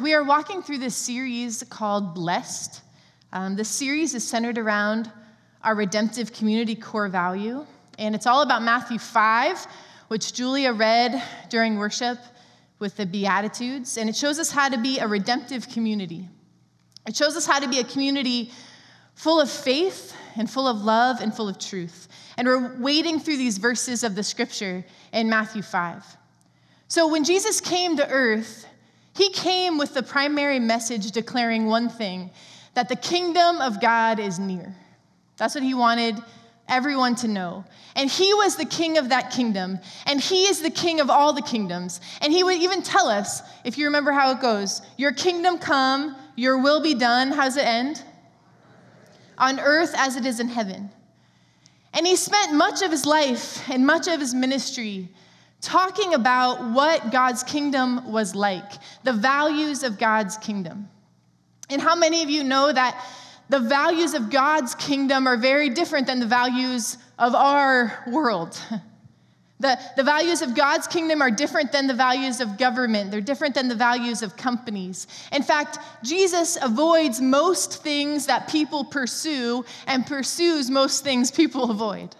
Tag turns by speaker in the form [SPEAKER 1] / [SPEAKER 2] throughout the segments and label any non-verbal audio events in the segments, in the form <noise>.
[SPEAKER 1] We are walking through this series called Blessed. Um, this series is centered around our redemptive community core value, and it's all about Matthew 5, which Julia read during worship with the Beatitudes, and it shows us how to be a redemptive community. It shows us how to be a community full of faith and full of love and full of truth. And we're wading through these verses of the scripture in Matthew 5. So when Jesus came to earth, he came with the primary message declaring one thing that the kingdom of God is near. That's what he wanted everyone to know. And he was the king of that kingdom, and he is the king of all the kingdoms. And he would even tell us, if you remember how it goes, Your kingdom come, your will be done. How does it end? On earth as it is in heaven. And he spent much of his life and much of his ministry talking about what God's kingdom was like, the values of God's kingdom. And how many of you know that the values of God's kingdom are very different than the values of our world? <laughs> The, the values of God's kingdom are different than the values of government. They're different than the values of companies. In fact, Jesus avoids most things that people pursue and pursues most things people <laughs> avoid.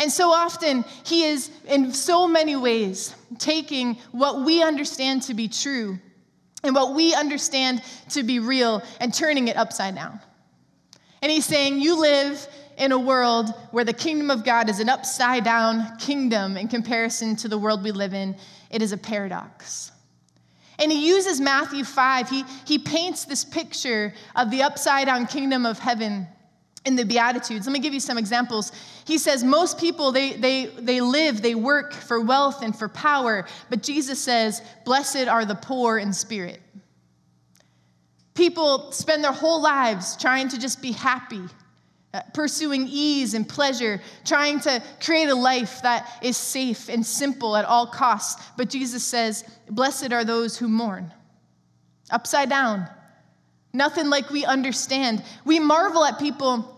[SPEAKER 1] And so often, he is, in so many ways, taking what we understand to be true and what we understand to be real and turning it upside down. And he's saying, You live in a world where the kingdom of God is an upside down kingdom in comparison to the world we live in. It is a paradox. And he uses Matthew 5, he, he paints this picture of the upside down kingdom of heaven in the Beatitudes. Let me give you some examples. He says, Most people, they, they, they live, they work for wealth and for power, but Jesus says, Blessed are the poor in spirit. People spend their whole lives trying to just be happy, uh, pursuing ease and pleasure, trying to create a life that is safe and simple at all costs. But Jesus says, Blessed are those who mourn. Upside down. Nothing like we understand. We marvel at people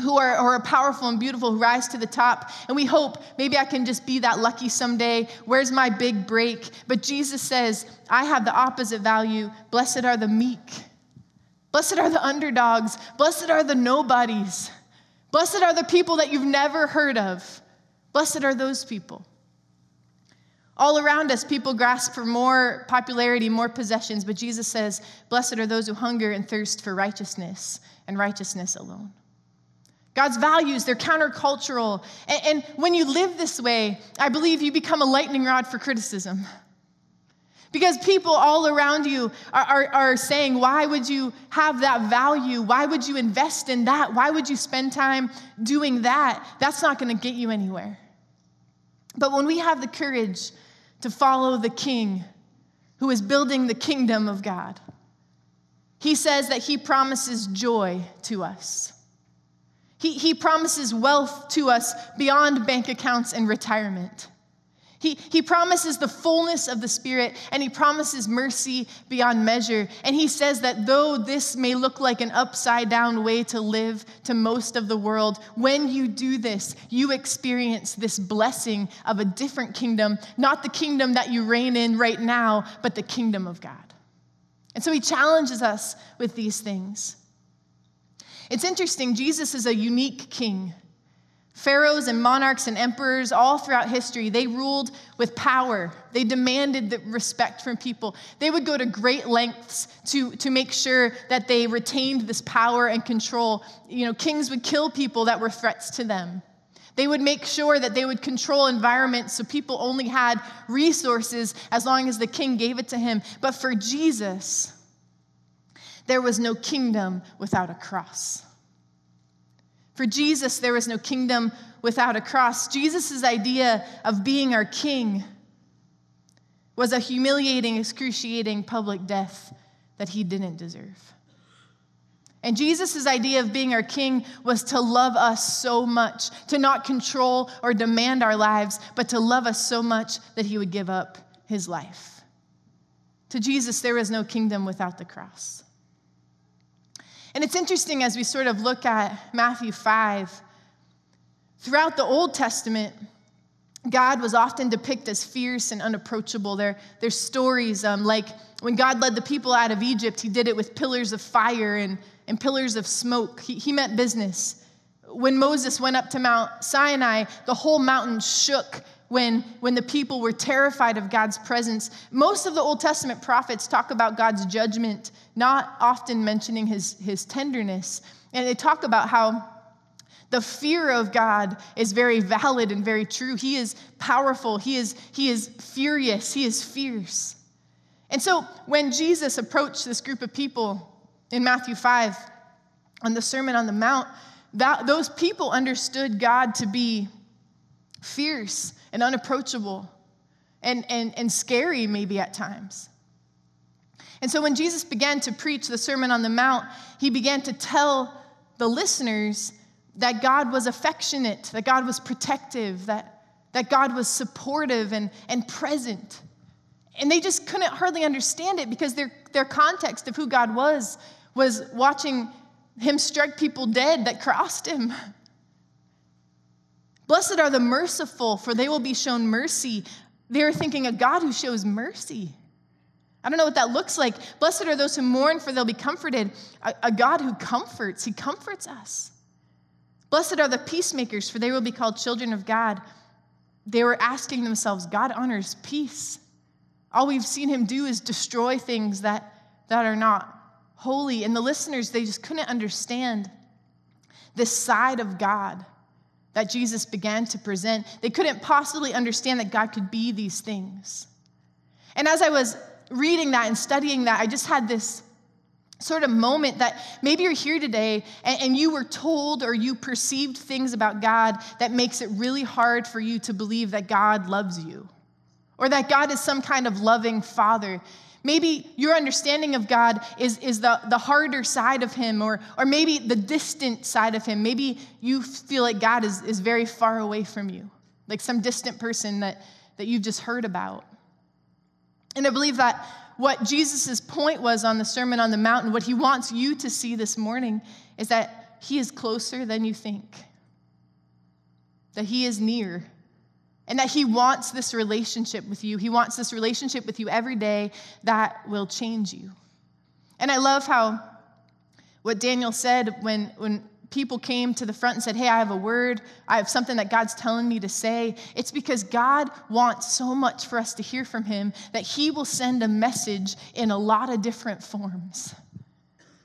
[SPEAKER 1] who are, who are powerful and beautiful, who rise to the top, and we hope maybe I can just be that lucky someday. Where's my big break? But Jesus says, I have the opposite value. Blessed are the meek. Blessed are the underdogs. Blessed are the nobodies. Blessed are the people that you've never heard of. Blessed are those people. All around us, people grasp for more popularity, more possessions, but Jesus says, Blessed are those who hunger and thirst for righteousness and righteousness alone. God's values, they're countercultural. And, when you live this way, I believe you become a lightning rod for criticism. Because people all around you are, are, are, saying, Why would you have that value? Why would you invest in that? Why would you spend time doing that? That's not going to get you anywhere. But when we have the courage to follow the king who is building the kingdom of God. He says that he promises joy to us. He, he promises wealth to us beyond bank accounts and retirement. He, he promises the fullness of the Spirit and he promises mercy beyond measure. And he says that though this may look like an upside down way to live to most of the world, when you do this, you experience this blessing of a different kingdom, not the kingdom that you reign in right now, but the kingdom of God. And so he challenges us with these things. It's interesting, Jesus is a unique king. Pharaohs and monarchs and emperors all throughout history, they ruled with power. They demanded the respect from people. They would go to great lengths to, to make sure that they retained this power and control. You know, kings would kill people that were threats to them. They would make sure that they would control environments so people only had resources as long as the king gave it to him. But for Jesus, there was no kingdom without a cross. For Jesus, there was no kingdom without a cross. Jesus' idea of being our king was a humiliating, excruciating public death that he didn't deserve. And Jesus' idea of being our king was to love us so much, to not control or demand our lives, but to love us so much that he would give up his life. To Jesus, there is no kingdom without the cross. And it's interesting as we sort of look at Matthew 5. Throughout the Old Testament, God was often depicted as fierce and unapproachable. There, there's stories um, like when God led the people out of Egypt, he did it with pillars of fire and, and pillars of smoke. He, he meant business. When Moses went up to Mount Sinai, the whole mountain shook when, when the people were terrified of God's presence. Most of the Old Testament prophets talk about God's judgment, not often mentioning his, his tenderness. And they talk about how the fear of God is very valid and very true. He is powerful, he is, he is furious, he is fierce. And so when Jesus approached this group of people in Matthew 5 on the Sermon on the Mount, that, those people understood God to be fierce and unapproachable and, and, and scary, maybe at times. And so when Jesus began to preach the Sermon on the Mount, he began to tell the listeners that God was affectionate, that God was protective, that, that God was supportive and, and present. And they just couldn't hardly understand it because their, their context of who God was was watching him strike people dead that crossed him. <laughs> Blessed are the merciful, for they will be shown mercy. They're thinking a God who shows mercy. I don't know what that looks like. Blessed are those who mourn, for they'll be comforted. A, a God who comforts, he comforts us. Blessed are the peacemakers, for they will be called children of God. They were asking themselves, God honors peace. All we've seen him do is destroy things that, that are not holy. And the listeners, they just couldn't understand this side of God that Jesus began to present. They couldn't possibly understand that God could be these things. And as I was reading that and studying that, I just had this sort of moment that maybe you're here today and, and, you were told or you perceived things about God that makes it really hard for you to believe that God loves you or that God is some kind of loving father. Maybe your understanding of God is, is the, the harder side of Him, or, or maybe the distant side of Him. Maybe you feel like God is, is very far away from you, like some distant person that, that you've just heard about. And I believe that what Jesus' point was on the Sermon on the Mountain, what he wants you to see this morning, is that he is closer than you think, that he is near, and that he wants this relationship with you. He wants this relationship with you every day that will change you. And I love how what Daniel said when, when people came to the front and said, Hey, I have a word. I have something that God's telling me to say. It's because God wants so much for us to hear from Him that He will send a message in a lot of different forms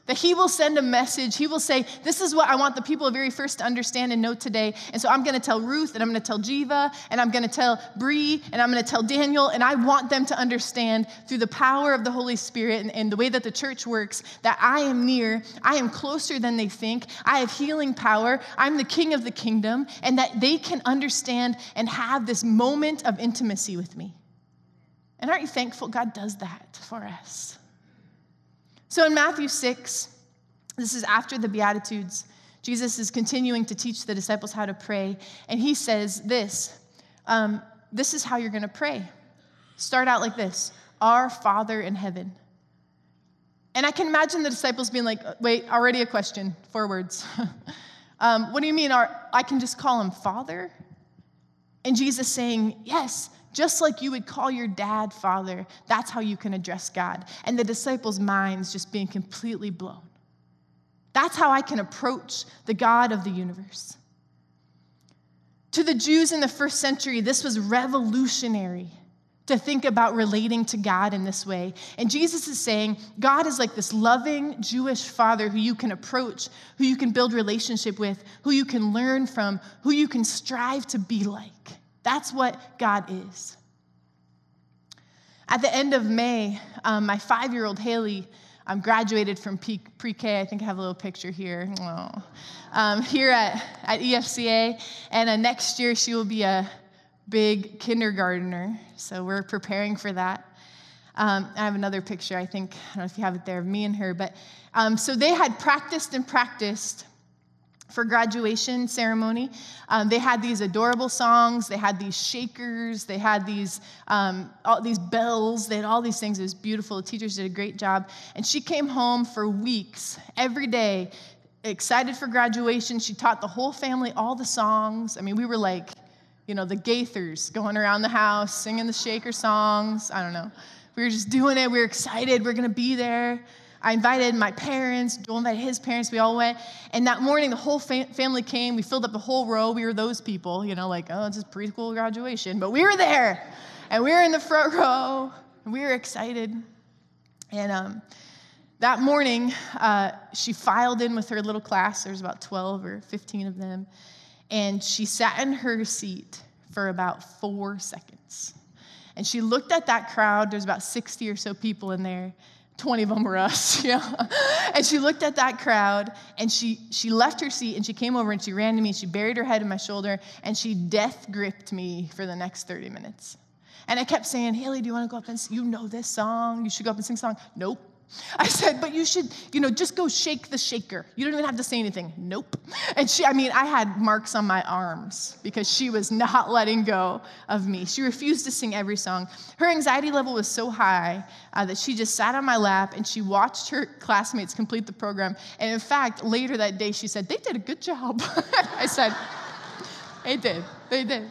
[SPEAKER 1] that he will send a message. He will say, This is what I want the people Erie First to understand and know today. And so I'm going to tell Ruth, and I'm going to tell Jiva, and I'm going to tell Bree, and I'm going to tell Daniel, and I want them to understand through the power of the Holy Spirit and, and the way that the church works that I am near, I am closer than they think, I have healing power, I'm the king of the kingdom, and that they can understand and have this moment of intimacy with me. And aren't you thankful God does that for us? So in Matthew 6, this is after the Beatitudes, Jesus is continuing to teach the disciples how to pray, and he says this um, This is how you're going to pray. Start out like this Our Father in heaven. And I can imagine the disciples being like, Wait, already a question, four words. <laughs> um, what do you mean? Our, I can just call him Father? And Jesus saying, Yes, just like you would call your dad father, that's how you can address God. And the disciples' minds just being completely blown. That's how I can approach the God of the universe. To the Jews in the first century, this was revolutionary to think about relating to God in this way. And Jesus is saying, God is like this loving Jewish father who you can approach, who you can build relationship with, who you can learn from, who you can strive to be like. That's what God is. At the end of May, um, my five year old Haley um, graduated from pre K. I think I have a little picture here. Um, here at, at EFCA. And uh, next year, she will be a big kindergartner. So we're preparing for that. Um, I have another picture, I think, I don't know if you have it there, of me and her. But um, so they had practiced and practiced for graduation ceremony. Um, they had these adorable songs. They had these shakers. They had these um, all these bells. They had all these things. It was beautiful. The teachers did a great job. And she came home for weeks, every day, excited for graduation. She taught the whole family all the songs. I mean, we were like, you know, the Gaithers going around the house singing the shaker songs. I don't know. We were just doing it. We were excited. We going to be there. I invited my parents, Joel invited his parents, we all went. And that morning, the whole fam- family came. We filled up the whole row. We were those people, you know, like, oh, it's just preschool graduation. But we were there, and we were in the front row, and we were excited. And um, that morning, uh, she filed in with her little class. There was about 12 or 15 of them. And she sat in her seat for about four seconds. And she looked at that crowd. There's about 60 or so people in there. 20 of them were us, <laughs> yeah. And she looked at that crowd and she, she left her seat and she came over and she ran to me. And she buried her head in my shoulder and she death gripped me for the next 30 minutes. And I kept saying, Haley, do you want to go up and? You know this song. You should go up and sing a song. Nope. I said, but you should, you know, just go shake the shaker. You don't even have to say anything. Nope. And she, I mean, I had marks on my arms because she was not <laughs> letting go of me. She refused to sing every song. Her anxiety level was so high uh, that she just sat on my lap and she watched her <laughs> classmates complete the program. And in fact, later that day, she said, they did a good job. <laughs> I said, they did. They did.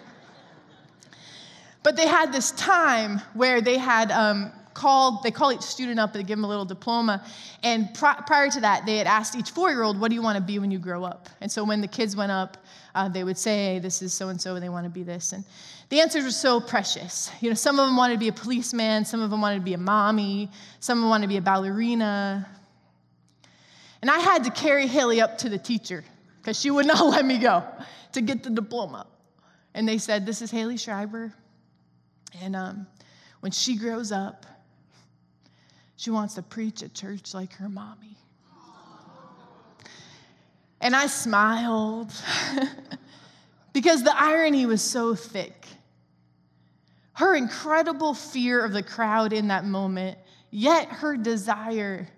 [SPEAKER 1] But they had this time where they had um, called, they call each student up, they give them a little diploma. And pr- prior to that, they had asked each four year old, What do you want to be when you grow up? And so when the kids went up, uh, they would say, This is so and so, and they want to be this. And the answers were so precious. You know, some of them wanted to be a policeman, some of them wanted to be a mommy, some of them wanted to be a ballerina. And I had to carry Haley up to the teacher because she would not <laughs> let me go to get the diploma. And they said, This is Haley Schreiber. And um, when she grows up, she wants to preach at church like her mommy. And I smiled <laughs> because the irony was so thick. Her incredible fear of the crowd in that moment, yet her desire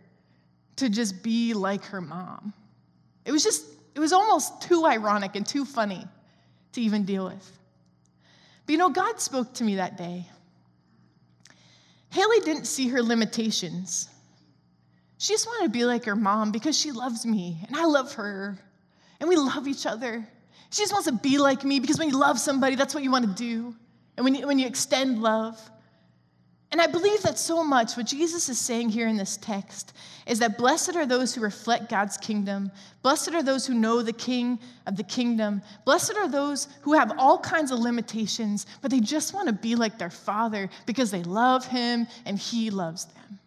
[SPEAKER 1] to just be like her mom. It was just, it was almost too ironic and too funny to even deal with. But you know, God spoke to me that day. Haley didn't see her limitations. She just wanted to be like her mom because she loves me and I love her and we love each other. She just wants to be like me because when you love somebody, that's what you want to do. And when you, when you extend love, and I believe that so much what Jesus is saying here in this text is that blessed are those who reflect God's kingdom. Blessed are those who know the king of the kingdom. Blessed are those who have all kinds of limitations, but they just want to be like their father because they love him and he loves them.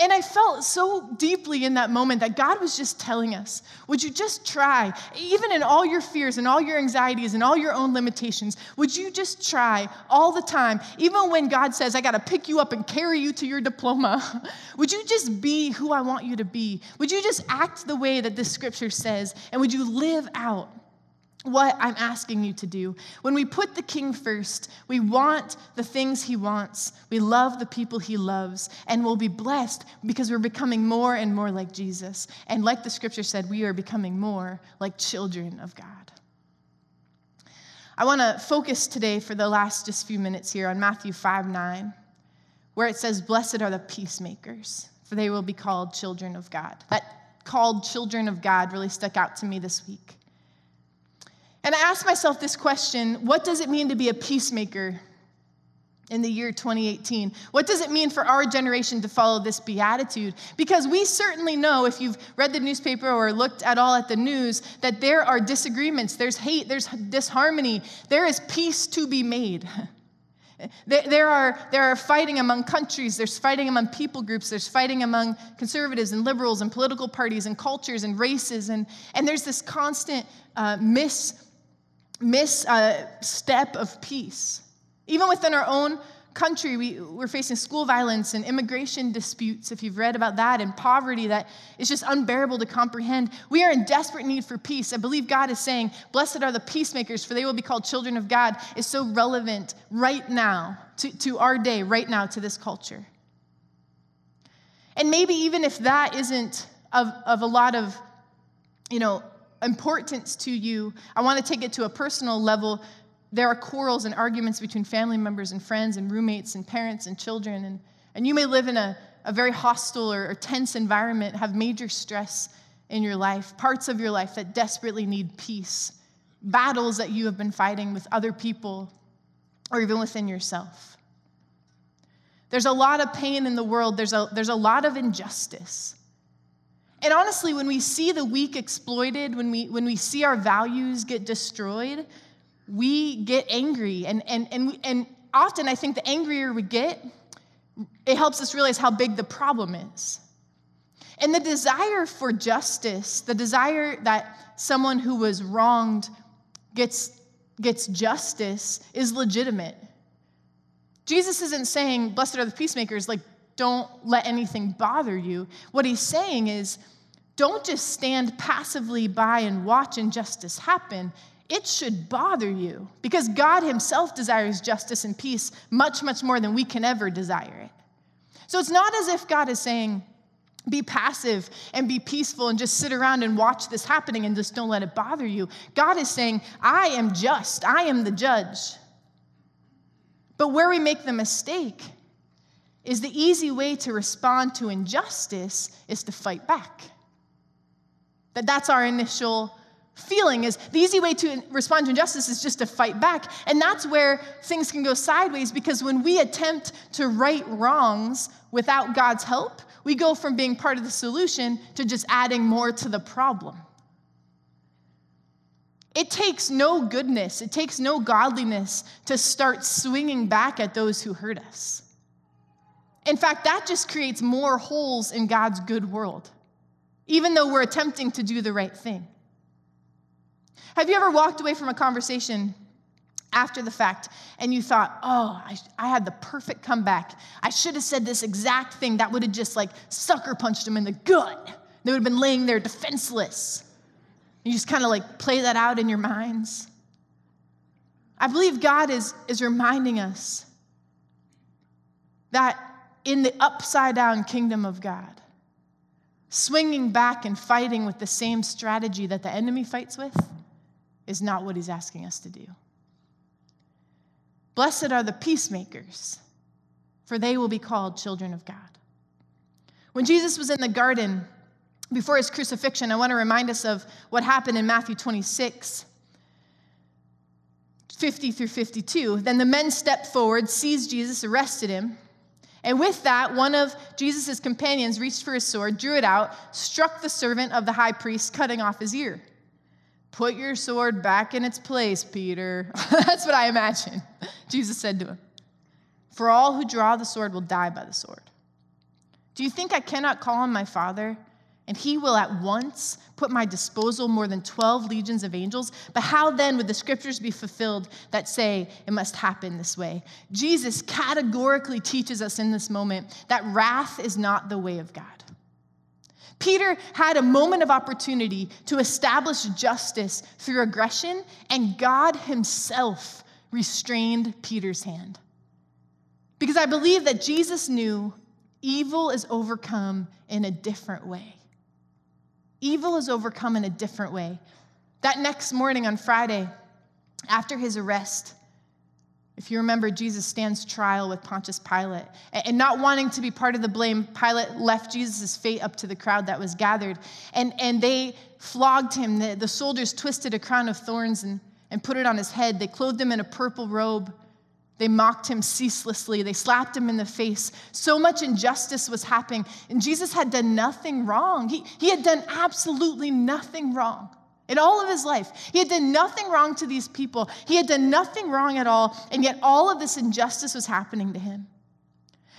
[SPEAKER 1] And I felt so deeply in that moment that God was just telling us, would you just try, even in all your fears and all your anxieties and all your own limitations, would you just try all the time, even when God says, I got to pick you up and carry you to your diploma? <laughs> would you just be who I want you to be? Would you just act the way that this scripture says? And would you live out what I'm asking you to do. When we put the king first, we want the things he wants, we love the people he loves, and we'll be blessed because we're becoming more and more like Jesus. And like the scripture said, we are becoming more like children of God. I want to focus today for the last just few minutes here on Matthew 5 9, where it says, Blessed are the peacemakers, for they will be called children of God. That called children of God really stuck out to me this week. Asked myself this question what does it mean to be a peacemaker in the year 2018? What does it mean for our generation to follow this beatitude? Because we certainly know, if you've read the newspaper or looked at all at the news, that there are disagreements, there's hate, there's disharmony, there is peace to be made. <laughs> There are, there are fighting among countries, there's fighting among people groups, there's fighting among conservatives and liberals and political parties and cultures and races, and, and there's this constant uh, mis misstep uh, step of peace. Even within our own country, we, we're facing school violence and immigration disputes, if you've read about that, and poverty that is just unbearable to comprehend. We are in desperate need for peace. I believe God is saying, Blessed are the peacemakers, for they will be called children of God, is so relevant right now to, to our day, right now, to this culture. And maybe even if that isn't of, of a lot of, you know, importance to you, I want to take it to a personal level. There are quarrels and arguments between family members and friends and roommates and parents and children. And, and you may live in a, a very hostile or, or tense environment, have major stress in your life, parts of your life that desperately need peace battles that you have been fighting with other people or even within yourself. There's a lot of pain in the world, there's a, there's a lot of injustice. And honestly, when we see the weak exploited, when we, when we see our values get destroyed, we get angry. And, and, and, we, and often, I think the angrier we get, it helps us realize how big the problem is. And the desire for justice, the desire that someone who was wronged gets, gets justice, is legitimate. Jesus isn't saying, Blessed are the peacemakers, like, don't let anything bother you. What he's saying is, don't just stand passively by and watch injustice happen. It should bother you because God Himself desires justice and peace much, much more than we can ever desire it. So it's not as if God is saying, be passive and be peaceful and just sit around and watch this happening and just don't let it bother you. God is saying, I am just, I am the judge. But where we make the mistake is the easy way to respond to injustice is to fight back. That that's our initial feeling is the easy way to respond to injustice is just to fight back. And that's where things can go sideways because when we attempt to right wrongs without God's help, we go from being part of the solution to just adding more to the problem. It takes no goodness, it takes no godliness to start swinging back at those who hurt us. In fact, that just creates more holes in God's good world, even though we're attempting to do the right thing. Have you ever walked away from a conversation after the fact and you thought, oh, I, I, had the perfect comeback. I should have said this exact thing that would have just like sucker punched them in the gut. They would have been laying there defenseless. You just kind of like play that out in your minds. I believe God is, is reminding us that in the upside down kingdom of God, swinging back and fighting with the same strategy that the enemy fights with is not what he's asking us to do. Blessed are the peacemakers, for they will be called children of God. When Jesus was in the garden before his crucifixion, I want to remind us of what happened in Matthew 26. 50 through 52. Then the men stepped forward, seized Jesus, arrested him. And with that, one of Jesus' companions reached for his sword, drew it out, struck the servant of the high priest, cutting off his ear. Put your sword back in its place, Peter. <laughs> That's what I imagine. Jesus said to him, For all who draw the sword will die by the sword. Do you think I cannot call on my Father, and he will at once put my disposal more than 12 legions of angels? But how then would the scriptures be fulfilled that say it must happen this way? Jesus categorically teaches us in this moment that wrath is not the way of God. Peter had a moment of opportunity to establish justice through aggression, and God himself restrained Peter's hand. Because I believe that Jesus knew evil is overcome in a different way. Evil is overcome in a different way. That next morning on Friday, after his arrest, if you remember, Jesus stands trial with Pontius Pilate. And not wanting to be part of the blame, Pilate left Jesus' fate up to the crowd that was gathered. And, and they flogged him. The, the soldiers twisted a crown of thorns and, and put it on his head. They clothed him in a purple robe. They mocked him ceaselessly. They slapped him in the face. So much injustice was happening. And Jesus had done nothing wrong. He, he had done absolutely nothing wrong in all of his life. He had done nothing wrong to these people, he had done nothing wrong at all, and yet all of this injustice was happening to him.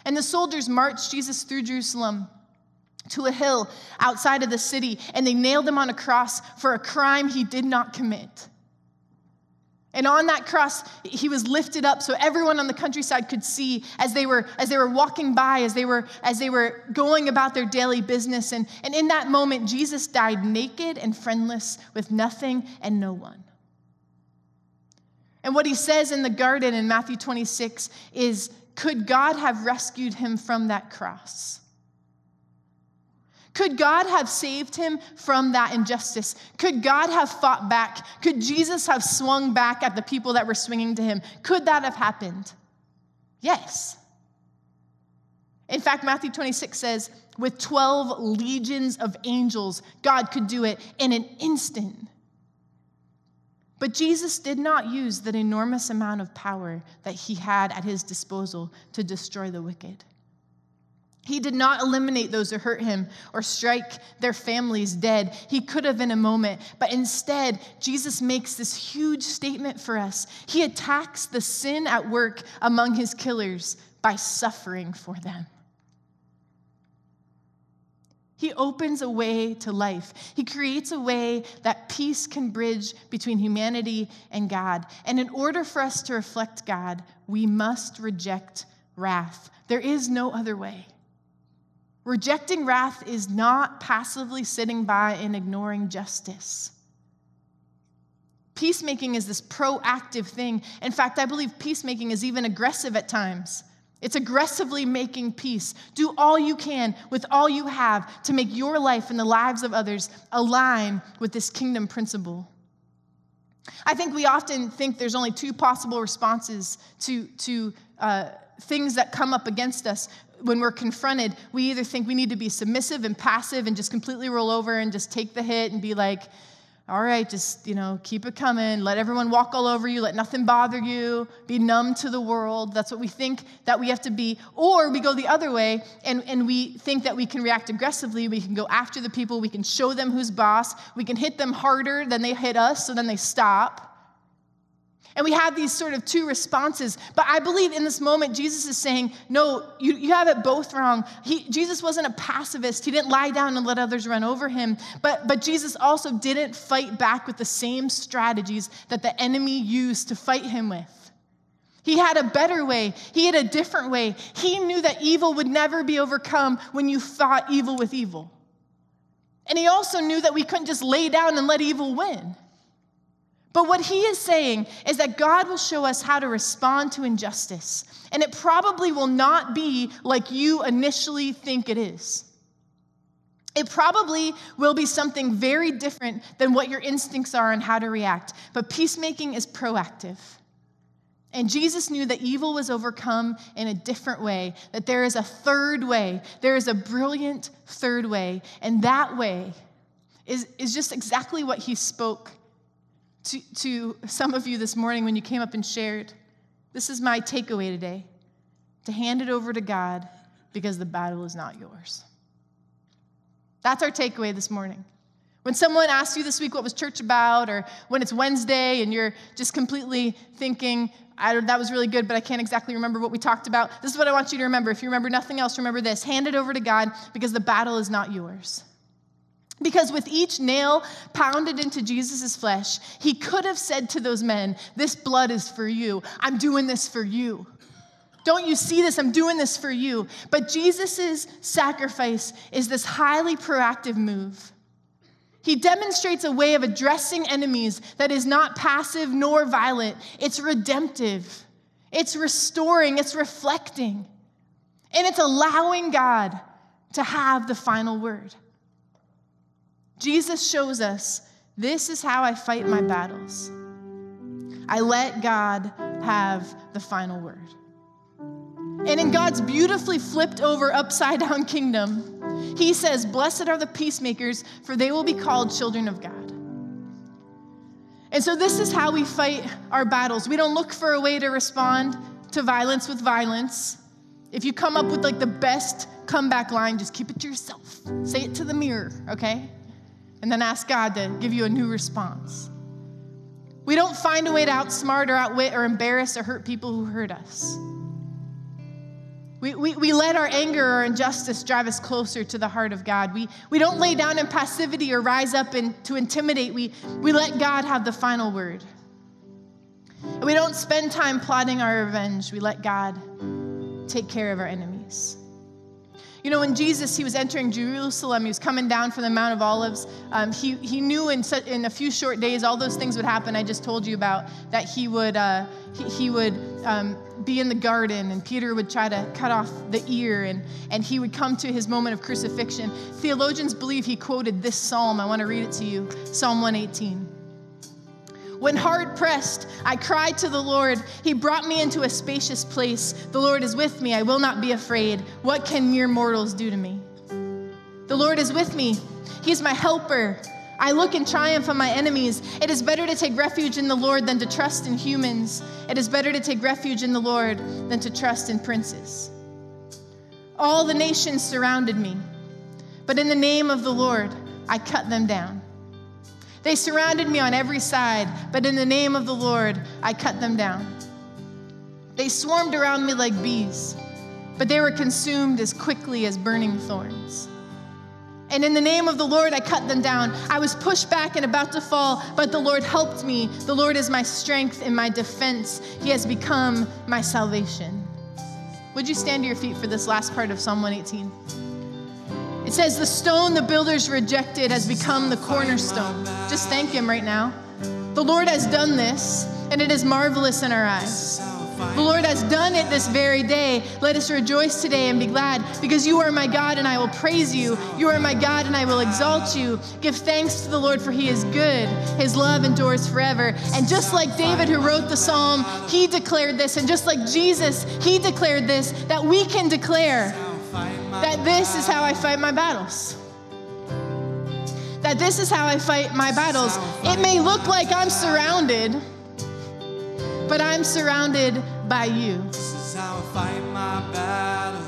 [SPEAKER 1] And the soldiers marched Jesus through Jerusalem to a hill outside of the city, and they nailed him on a cross for a crime he did not commit. And on that cross, he was lifted up so everyone on the countryside could see as they were, as they were walking by, as they were, as they were going about their daily business. And, and in that moment, Jesus died naked and friendless with nothing and no one. And what he says in the garden in Matthew 26 is Could God have rescued him from that cross? Could God have saved him from that injustice? Could God have fought back? Could Jesus have swung back at the people that were swinging to him? Could that have happened? Yes. In fact, Matthew 26 says, with 12 legions of angels, God could do it in an instant. But Jesus did not use that enormous amount of power that he had at his disposal to destroy the wicked. He did not eliminate those who hurt him or strike their families dead. He could have in a moment, but instead, Jesus makes this huge statement for us. He attacks the sin at work among his killers by suffering for them. He opens a way to life. He creates a way that peace can bridge between humanity and God. And in order for us to reflect God, we must reject wrath. There is no other way. Rejecting wrath is not passively sitting by and ignoring justice. Peacemaking is this proactive thing. In fact, I believe peacemaking is even aggressive at times. It's aggressively making peace. Do all you can with all you have to make your life and the lives of others align with this kingdom principle. I think we often think there's only two possible responses to, to uh, things that come up against us when we're confronted, we either think we need to be submissive and passive and just completely roll over and just take the hit and be like, all right, just, you know, keep it coming. Let everyone walk all over you. Let nothing bother you. Be numb to the world. That's what we think that we have to be. Or we go the other way and, and we think that we can react aggressively. We can go after the people. We can show them who's boss. We can hit them harder than they hit us, so then they stop. And we have these sort of two responses. But I believe in this moment, Jesus is saying, no, you, you have it both wrong. He, Jesus wasn't a pacifist. He didn't lie down and let others run over him. But, but Jesus also didn't fight back with the same strategies that the enemy used to fight him with. He had a better way, he had a different way. He knew that evil would never be overcome when you fought evil with evil. And he also knew that we couldn't just lay down and let evil win. But what he is saying is that God will show us how to respond to injustice. And it probably will not be like you initially think it is. It probably will be something very different than what your instincts are on how to react. But peacemaking is proactive. And Jesus knew that evil was overcome in a different way, that there is a third way. There is a brilliant third way. And that way is, is just exactly what he spoke to, to some of you this morning when you came up and shared. This is my takeaway today to hand it over to God because the battle is not yours. That's our takeaway this morning. When someone asks you this week what was church about, or when it's Wednesday and you're just completely thinking, that was really good, but I can't exactly remember what we talked about, this is what I want you to remember. If you remember nothing else, remember this hand it over to God because the battle is not yours. Because with each nail pounded into Jesus' flesh, he could have said to those men, This blood is for you. I'm doing this for you. Don't you see this? I'm doing this for you. But Jesus' sacrifice is this highly proactive move. He demonstrates a way of addressing enemies that is not passive nor violent, it's redemptive, it's restoring, it's reflecting, and it's allowing God to have the final word. Jesus shows us this is how I fight my battles. I let God have the final word. And in God's beautifully flipped over, upside down kingdom, he says, Blessed are the peacemakers, for they will be called children of God. And so, this is how we fight our battles. We don't look for a way to respond to violence with violence. If you come up with like the best comeback line, just keep it to yourself. Say it to the mirror, okay? And then ask God to give you a new response. We don't find a way to outsmart or outwit or embarrass or hurt people who hurt us. We, we, we let our anger or injustice drive us closer to the heart of God. We, we don't lay down in passivity or rise up in, to intimidate. We, we let God have the final word. And we don't spend time plotting our revenge. We let God take care of our enemies. You know, when Jesus, he was entering Jerusalem, he was coming down from the Mount of Olives, um, he, he knew in, in a few short days all those things would happen I just told you about, that he would, uh, he, he, would um, be in the garden and Peter would try to cut off the ear and, and he would come to his moment of crucifixion. Theologians believe he quoted this psalm. I want to read it to you Psalm 118. When hard pressed, I cried to the Lord. He brought me into a spacious place. The Lord is with me. I will not be afraid. What can mere mortals do to me? The Lord is with me. He's my helper. I look in triumph on my enemies. It is better to take refuge in the Lord than to trust in humans. It is better to take refuge in the Lord than to trust in princes. All the nations surrounded me, but in the name of the Lord, I cut them down. They surrounded me on every side, but in the name of the Lord, I cut them down. They swarmed around me like bees, but they were consumed as quickly as burning thorns. And in the name of the Lord, I cut them down. I was pushed back and about to fall, but the Lord helped me. The Lord is my strength and my defense. He has become my salvation. Would you stand to your feet for this last part of Psalm 118? It says, The stone the builders rejected has become the cornerstone. Just thank Him right now. The Lord has done this, and it is marvelous in our eyes. The Lord has done it this very day. Let us rejoice today and be glad because you are my God and I will praise you. You are my God and I will exalt you. Give thanks to the Lord for he is good. His love endures forever. And just like David, who wrote the psalm, he declared this. And just like Jesus, he declared this that we can declare that this is how I fight my battles that this is how I fight my battles. It may look like I'm surrounded, but I'm surrounded by you.
[SPEAKER 2] This is how I fight my battle.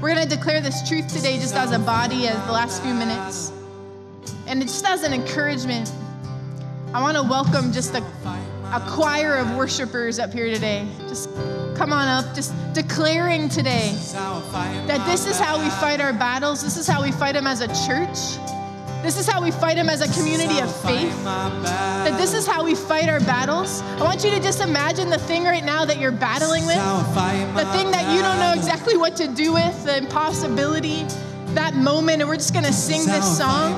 [SPEAKER 1] We're going to declare this truth today just as a body, as the last few minutes. And just as an encouragement, I want to welcome just a, a choir of worshipers up here today. Just come on up, just declaring today
[SPEAKER 2] This is how I fight
[SPEAKER 1] that this is how we fight our battles. This is how we fight them as a church. This is how we fight them as a community of faith. That this is how we fight our battles. I want you to just imagine the thing right now that you're battling with, the thing that you don't know exactly what to do with, the impossibility, that moment. And we're just going to sing this song.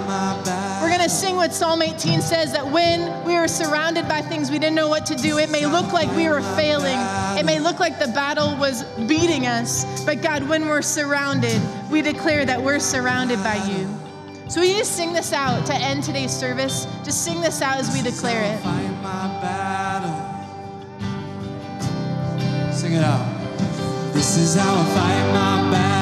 [SPEAKER 1] Going to sing what Psalm 18 says that when we were surrounded by things we didn't know what to do, it may look like we were failing. It may look like the battle was beating us. But God, when we're surrounded, we declare that we're surrounded by you. So we just sing this out to end today's service? Just sing this out as we declare it.
[SPEAKER 2] Battle. Sing it out. This is how I fight my battles.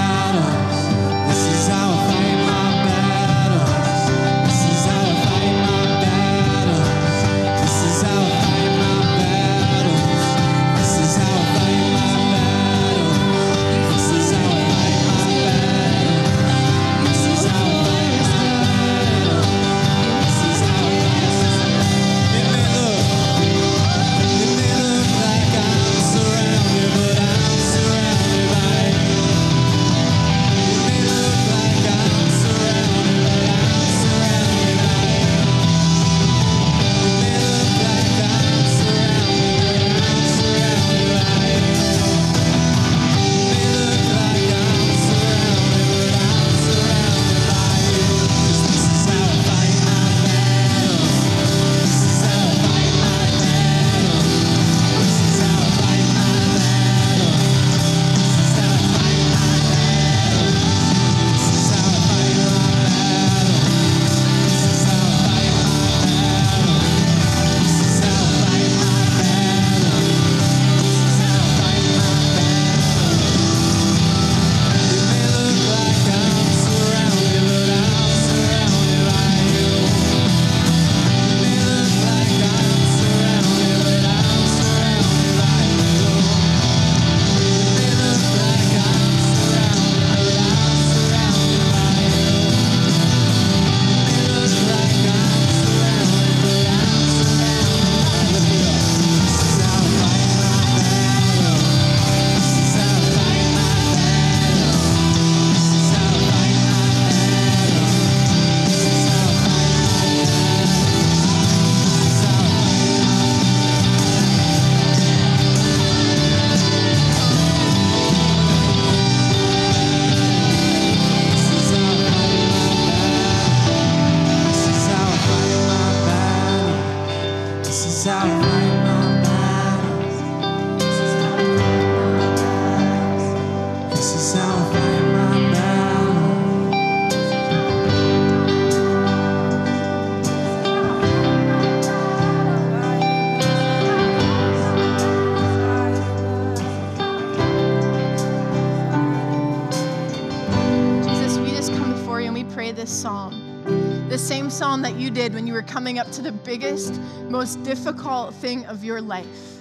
[SPEAKER 1] Up to the biggest, most difficult thing of your life.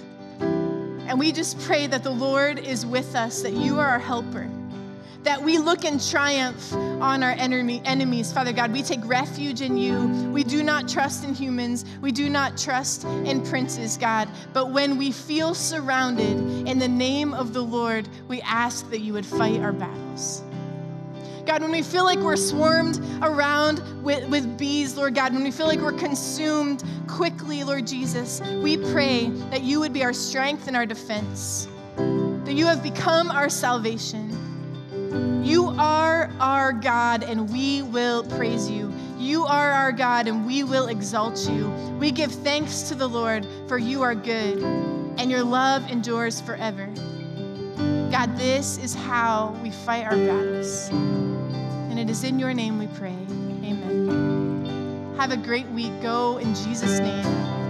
[SPEAKER 1] And we just pray that the Lord is with us, that you are our helper, that we look in triumph on our enemy, enemies. Father God, we take refuge in you. We do not trust in humans, we do not trust in princes, God. But when we feel surrounded in the name of the Lord, we ask that you would fight our battles. God, when we feel like we're swarmed around with, with bees, Lord God, when we feel like we're consumed quickly, Lord Jesus, we pray that you would be our strength and our defense, that you have become our salvation. You are our God, and we will praise you. You are our God, and we will exalt you. We give thanks to the Lord, for you are good, and your love endures forever. God, this is how we fight our battles. It is in your name we pray. Amen. Have a great week. Go in Jesus' name.